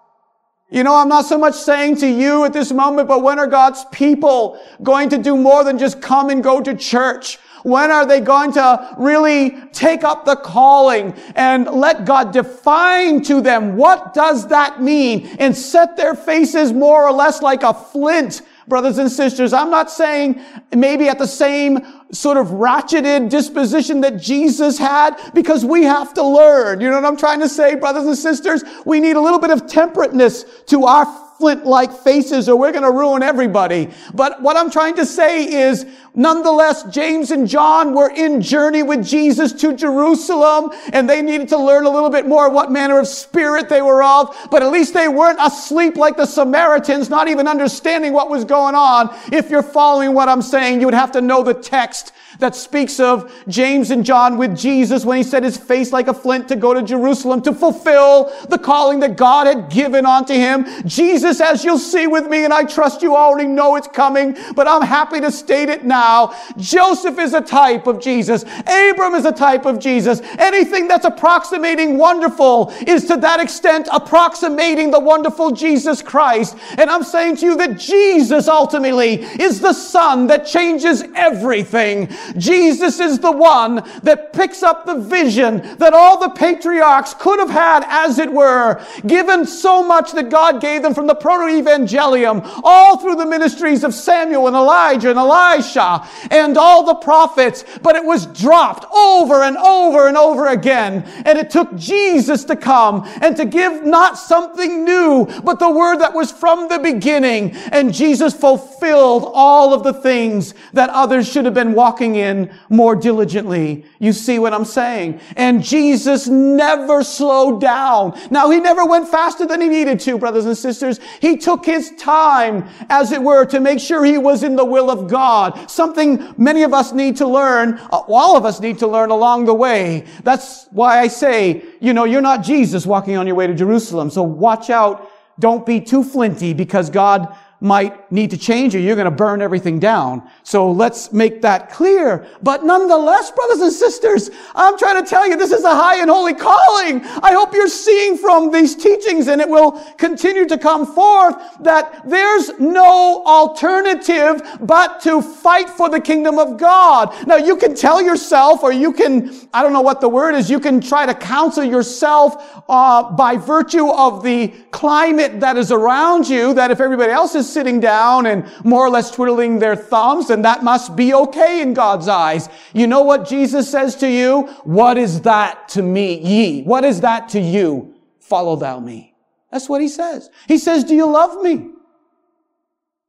You know, I'm not so much saying to you at this moment, but when are God's people going to do more than just come and go to church? When are they going to really take up the calling and let God define to them what does that mean and set their faces more or less like a flint brothers and sisters. I'm not saying maybe at the same sort of ratcheted disposition that Jesus had because we have to learn. You know what I'm trying to say, brothers and sisters? We need a little bit of temperateness to our flint-like faces or we're going to ruin everybody. But what I'm trying to say is, nonetheless, James and John were in journey with Jesus to Jerusalem and they needed to learn a little bit more what manner of spirit they were of. But at least they weren't asleep like the Samaritans, not even understanding what was going on. If you're following what I'm saying, you would have to know the text that speaks of James and John with Jesus when he set his face like a flint to go to Jerusalem to fulfill the calling that God had given unto him. Jesus, as you'll see with me, and I trust you already know it's coming, but I'm happy to state it now. Joseph is a type of Jesus. Abram is a type of Jesus. Anything that's approximating wonderful is to that extent approximating the wonderful Jesus Christ. And I'm saying to you that Jesus ultimately is the Son that changes everything. Jesus is the one that picks up the vision that all the patriarchs could have had, as it were, given so much that God gave them from the proto-evangelium, all through the ministries of Samuel and Elijah and Elisha and all the prophets, but it was dropped over and over and over again. And it took Jesus to come and to give not something new, but the word that was from the beginning. And Jesus fulfilled all of the things that others should have been walking in more diligently. You see what I'm saying? And Jesus never slowed down. Now, he never went faster than he needed to, brothers and sisters. He took his time, as it were, to make sure he was in the will of God. Something many of us need to learn, uh, all of us need to learn along the way. That's why I say, you know, you're not Jesus walking on your way to Jerusalem. So watch out. Don't be too flinty because God might need to change or you're going to burn everything down. So let's make that clear. But nonetheless, brothers and sisters, I'm trying to tell you this is a high and holy calling. I hope you're seeing from these teachings and it will continue to come forth that there's no alternative but to fight for the kingdom of God. Now you can tell yourself or you can, I don't know what the word is, you can try to counsel yourself uh, by virtue of the climate that is around you that if everybody else is sitting down and more or less twiddling their thumbs, and that must be okay in God's eyes. You know what Jesus says to you? What is that to me, ye? What is that to you? Follow thou me. That's what he says. He says, do you love me?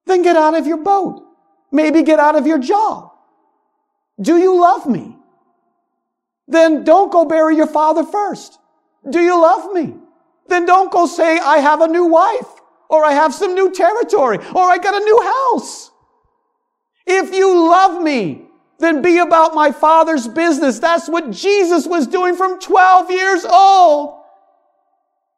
Then get out of your boat. Maybe get out of your job. Do you love me? Then don't go bury your father first. Do you love me? Then don't go say, I have a new wife or I have some new territory, or I got a new house. If you love me, then be about my father's business. That's what Jesus was doing from 12 years old.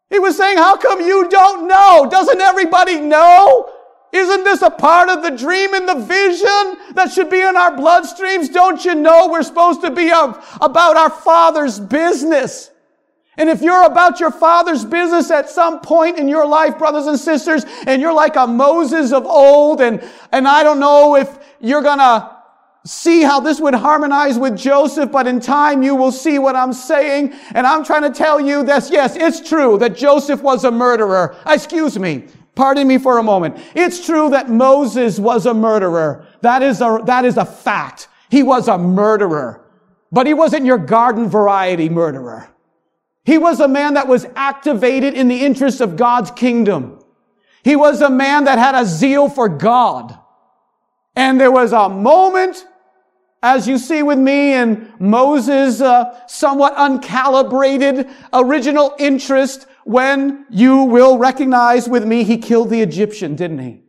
He was saying, how come you don't know? Doesn't everybody know? Isn't this a part of the dream and the vision that should be in our bloodstreams? Don't you know we're supposed to be of, about our Father's business? And if you're about your father's business at some point in your life, brothers and sisters, and you're like a Moses of old, and, and I don't know if you're gonna see how this would harmonize with Joseph, but in time you will see what I'm saying. And I'm trying to tell you this. Yes, it's true that Joseph was a murderer. Excuse me. Pardon me for a moment. It's true that Moses was a murderer. That is a, that is a fact. He was a murderer. But he wasn't your garden variety murderer. He was a man that was activated in the interest of God's kingdom. He was a man that had a zeal for God. And there was a moment, as you see with me in Moses' uh, somewhat uncalibrated original interest, when you will recognize with me, he killed the Egyptian, didn't he?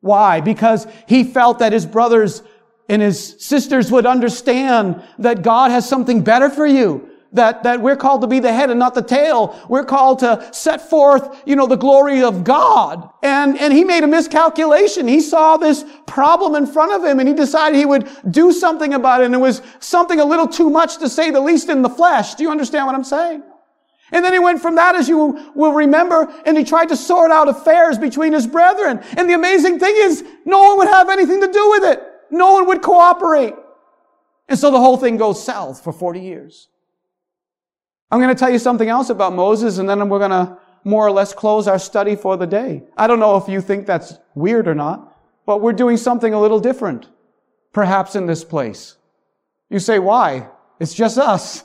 Why? Because he felt that his brothers and his sisters would understand that God has something better for you that, that we're called to be the head and not the tail. We're called to set forth, you know, the glory of God. And, and he made a miscalculation. He saw this problem in front of him and he decided he would do something about it. And it was something a little too much to say the least in the flesh. Do you understand what I'm saying? And then he went from that, as you will remember, and he tried to sort out affairs between his brethren. And the amazing thing is, no one would have anything to do with it. No one would cooperate. And so the whole thing goes south for 40 years. I'm going to tell you something else about Moses, and then we're going to more or less close our study for the day. I don't know if you think that's weird or not, but we're doing something a little different, perhaps in this place. You say, why? It's just us.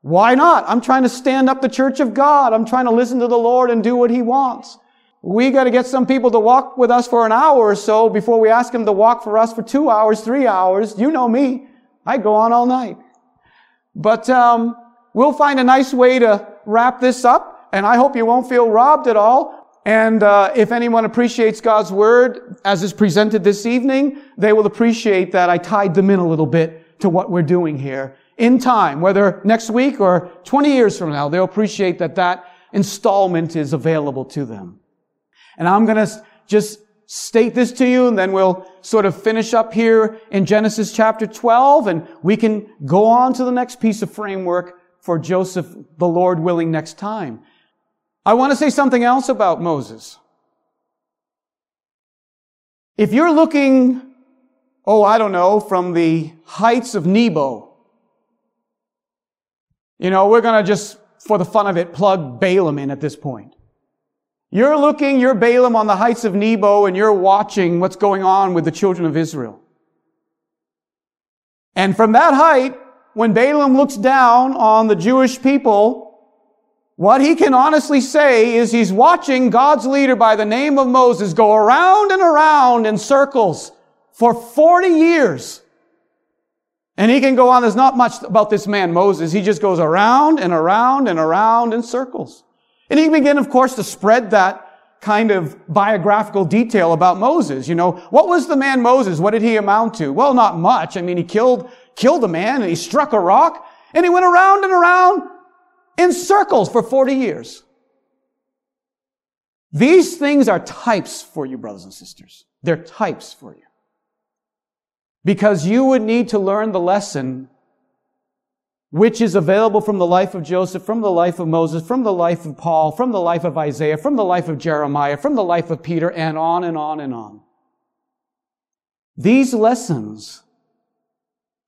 Why not? I'm trying to stand up the church of God. I'm trying to listen to the Lord and do what He wants. We got to get some people to walk with us for an hour or so before we ask them to walk for us for two hours, three hours. You know me. I go on all night. But um, we'll find a nice way to wrap this up, and I hope you won't feel robbed at all. And uh, if anyone appreciates God's word as is presented this evening, they will appreciate that I tied them in a little bit to what we're doing here in time, whether next week or 20 years from now, they'll appreciate that that installment is available to them. And I'm going to just state this to you and then we'll sort of finish up here in Genesis chapter 12 and we can go on to the next piece of framework for Joseph, the Lord willing, next time. I want to say something else about Moses. If you're looking, oh, I don't know, from the heights of Nebo, you know, we're going to just, for the fun of it, plug Balaam in at this point. You're looking, you're Balaam on the heights of Nebo, and you're watching what's going on with the children of Israel. And from that height, when Balaam looks down on the Jewish people, what he can honestly say is he's watching God's leader by the name of Moses go around and around in circles for 40 years. And he can go on. There's not much about this man, Moses. He just goes around and around and around in circles. And he began, of course, to spread that kind of biographical detail about Moses. You know, what was the man Moses? What did he amount to? Well, not much. I mean, he killed, killed a man and he struck a rock and he went around and around in circles for 40 years. These things are types for you, brothers and sisters. They're types for you. Because you would need to learn the lesson which is available from the life of Joseph, from the life of Moses, from the life of Paul, from the life of Isaiah, from the life of Jeremiah, from the life of Peter, and on and on and on. These lessons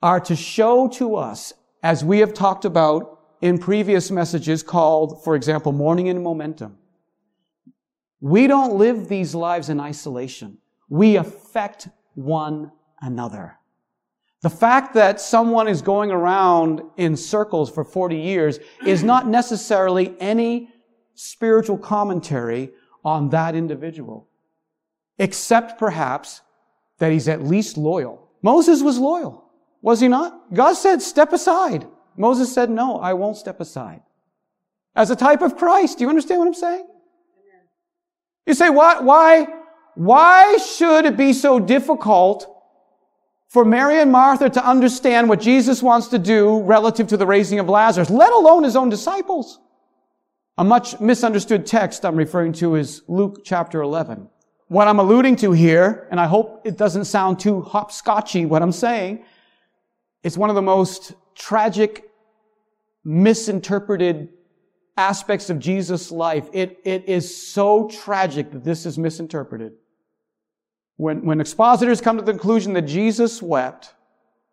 are to show to us, as we have talked about in previous messages called, for example, Morning and Momentum. We don't live these lives in isolation. We affect one another. The fact that someone is going around in circles for 40 years is not necessarily any spiritual commentary on that individual, except perhaps that he's at least loyal. Moses was loyal, was he not? God said, step aside. Moses said, no, I won't step aside. As a type of Christ. Do you understand what I'm saying? You say, why, why, why should it be so difficult for Mary and Martha to understand what Jesus wants to do relative to the raising of Lazarus, let alone his own disciples. A much misunderstood text I'm referring to is Luke chapter 11. What I'm alluding to here, and I hope it doesn't sound too hopscotchy what I'm saying, it's one of the most tragic, misinterpreted aspects of Jesus' life. It, it is so tragic that this is misinterpreted. When, when expositors come to the conclusion that Jesus wept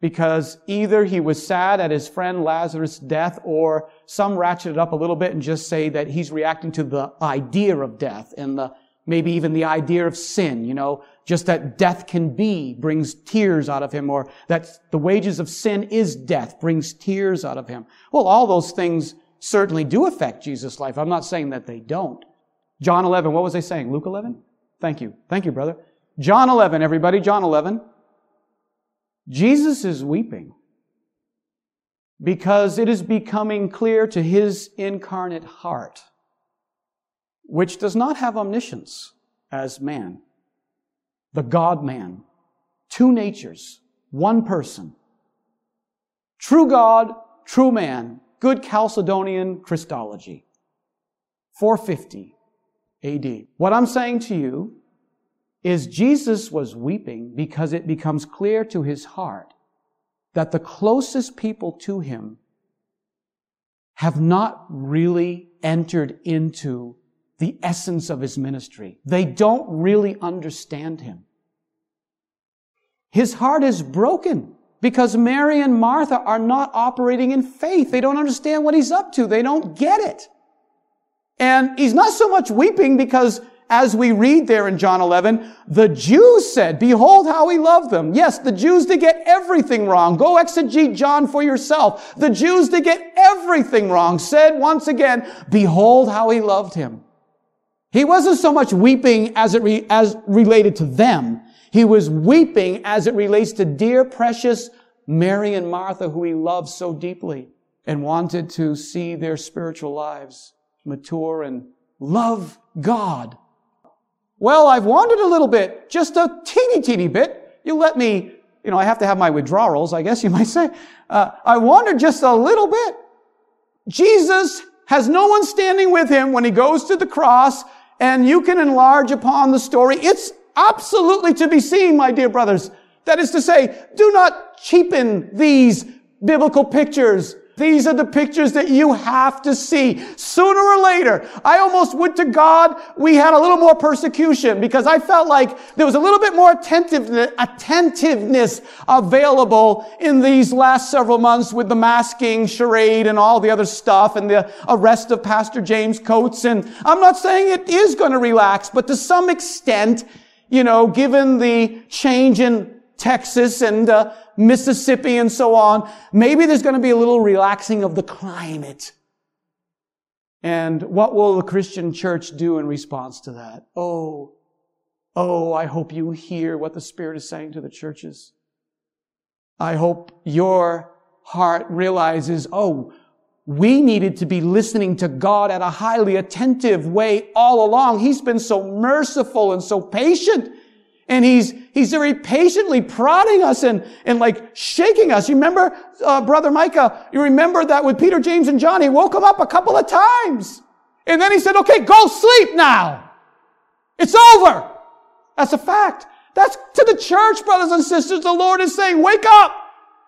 because either he was sad at his friend Lazarus' death or some ratchet it up a little bit and just say that he's reacting to the idea of death and the, maybe even the idea of sin, you know, just that death can be brings tears out of him or that the wages of sin is death brings tears out of him. Well, all those things certainly do affect Jesus' life. I'm not saying that they don't. John 11, what was I saying? Luke 11? Thank you. Thank you, brother. John 11, everybody, John 11. Jesus is weeping because it is becoming clear to his incarnate heart, which does not have omniscience as man, the God man, two natures, one person, true God, true man, good Chalcedonian Christology, 450 AD. What I'm saying to you is Jesus was weeping because it becomes clear to his heart that the closest people to him have not really entered into the essence of his ministry. They don't really understand him. His heart is broken because Mary and Martha are not operating in faith. They don't understand what he's up to. They don't get it. And he's not so much weeping because as we read there in John 11, the Jews said, behold how he loved them. Yes, the Jews did get everything wrong. Go exegete John for yourself. The Jews did get everything wrong. Said once again, behold how he loved him. He wasn't so much weeping as it re- as related to them. He was weeping as it relates to dear precious Mary and Martha who he loved so deeply and wanted to see their spiritual lives mature and love God well, I've wandered a little bit, just a teeny, teeny bit. You let me, you know, I have to have my withdrawals, I guess you *laughs* might say. Uh, I wandered just a little bit. Jesus has no one standing with him when he goes to the cross, and you can enlarge upon the story. It's absolutely to be seen, my dear brothers. That is to say, do not cheapen these biblical pictures these are the pictures that you have to see. Sooner or later, I almost would to God we had a little more persecution because I felt like there was a little bit more attentiveness, attentiveness available in these last several months with the masking charade and all the other stuff and the arrest of Pastor James Coates. And I'm not saying it is going to relax, but to some extent, you know, given the change in Texas and uh, Mississippi and so on, maybe there's going to be a little relaxing of the climate. And what will the Christian church do in response to that? Oh, oh, I hope you hear what the Spirit is saying to the churches. I hope your heart realizes, oh, we needed to be listening to God at a highly attentive way all along. He's been so merciful and so patient. And he's, he's very patiently prodding us and, and like shaking us. You remember, uh, brother Micah, you remember that with Peter, James, and John, he woke them up a couple of times. And then he said, okay, go sleep now. It's over. That's a fact. That's to the church, brothers and sisters. The Lord is saying, wake up.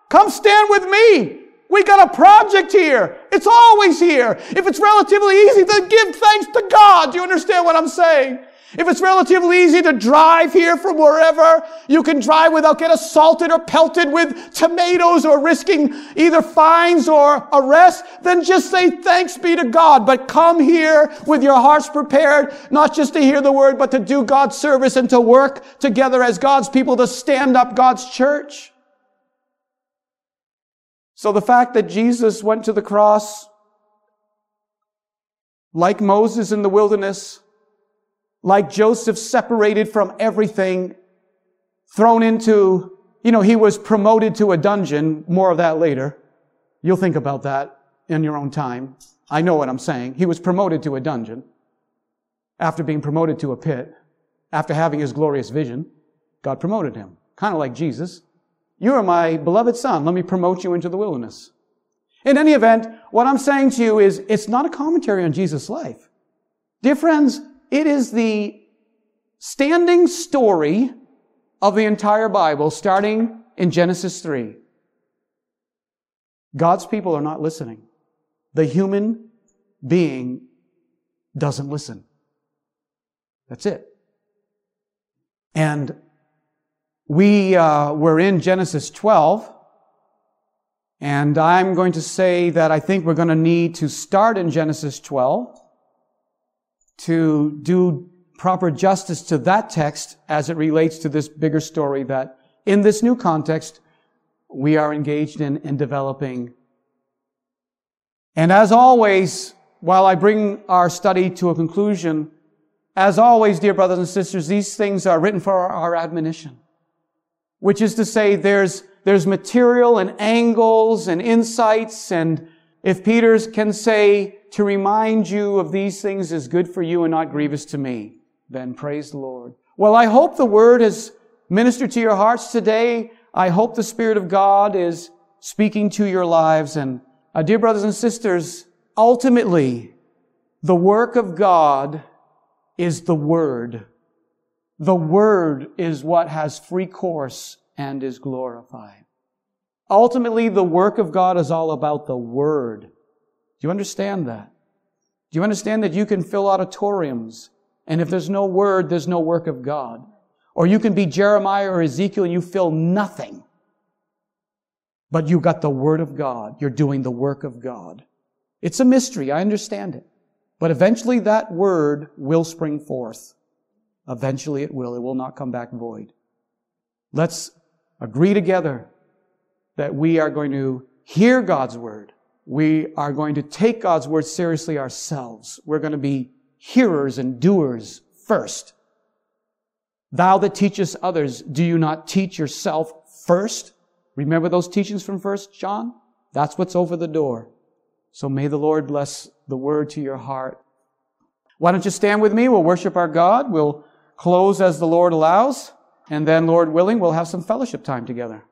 Come stand with me. We got a project here. It's always here. If it's relatively easy, then give thanks to God. Do you understand what I'm saying? If it's relatively easy to drive here from wherever, you can drive without getting assaulted or pelted with tomatoes or risking either fines or arrest, then just say thanks be to God. But come here with your hearts prepared, not just to hear the word, but to do God's service and to work together as God's people to stand up God's church. So the fact that Jesus went to the cross like Moses in the wilderness, like Joseph separated from everything, thrown into, you know, he was promoted to a dungeon. More of that later. You'll think about that in your own time. I know what I'm saying. He was promoted to a dungeon after being promoted to a pit, after having his glorious vision. God promoted him. Kind of like Jesus. You are my beloved son. Let me promote you into the wilderness. In any event, what I'm saying to you is it's not a commentary on Jesus' life. Dear friends, it is the standing story of the entire Bible, starting in Genesis 3. God's people are not listening. The human being doesn't listen. That's it. And we uh, were in Genesis 12, and I'm going to say that I think we're going to need to start in Genesis 12 to do proper justice to that text as it relates to this bigger story that in this new context we are engaged in in developing. And as always, while I bring our study to a conclusion, as always, dear brothers and sisters, these things are written for our admonition, which is to say there's, there's material and angles and insights and if Peter can say, to remind you of these things is good for you and not grievous to me, then praise the Lord. Well, I hope the word has ministered to your hearts today. I hope the Spirit of God is speaking to your lives. And uh, dear brothers and sisters, ultimately, the work of God is the Word. The Word is what has free course and is glorified. Ultimately, the work of God is all about the Word. Do you understand that? Do you understand that you can fill auditoriums and if there's no word, there's no work of God? Or you can be Jeremiah or Ezekiel and you fill nothing. But you got the word of God. You're doing the work of God. It's a mystery. I understand it. But eventually that word will spring forth. Eventually it will. It will not come back void. Let's agree together that we are going to hear God's word. We are going to take God's word seriously ourselves. We're going to be hearers and doers first. Thou that teachest others, do you not teach yourself first? Remember those teachings from First John? That's what's over the door. So may the Lord bless the word to your heart. Why don't you stand with me? We'll worship our God. We'll close as the Lord allows. And then, Lord willing, we'll have some fellowship time together.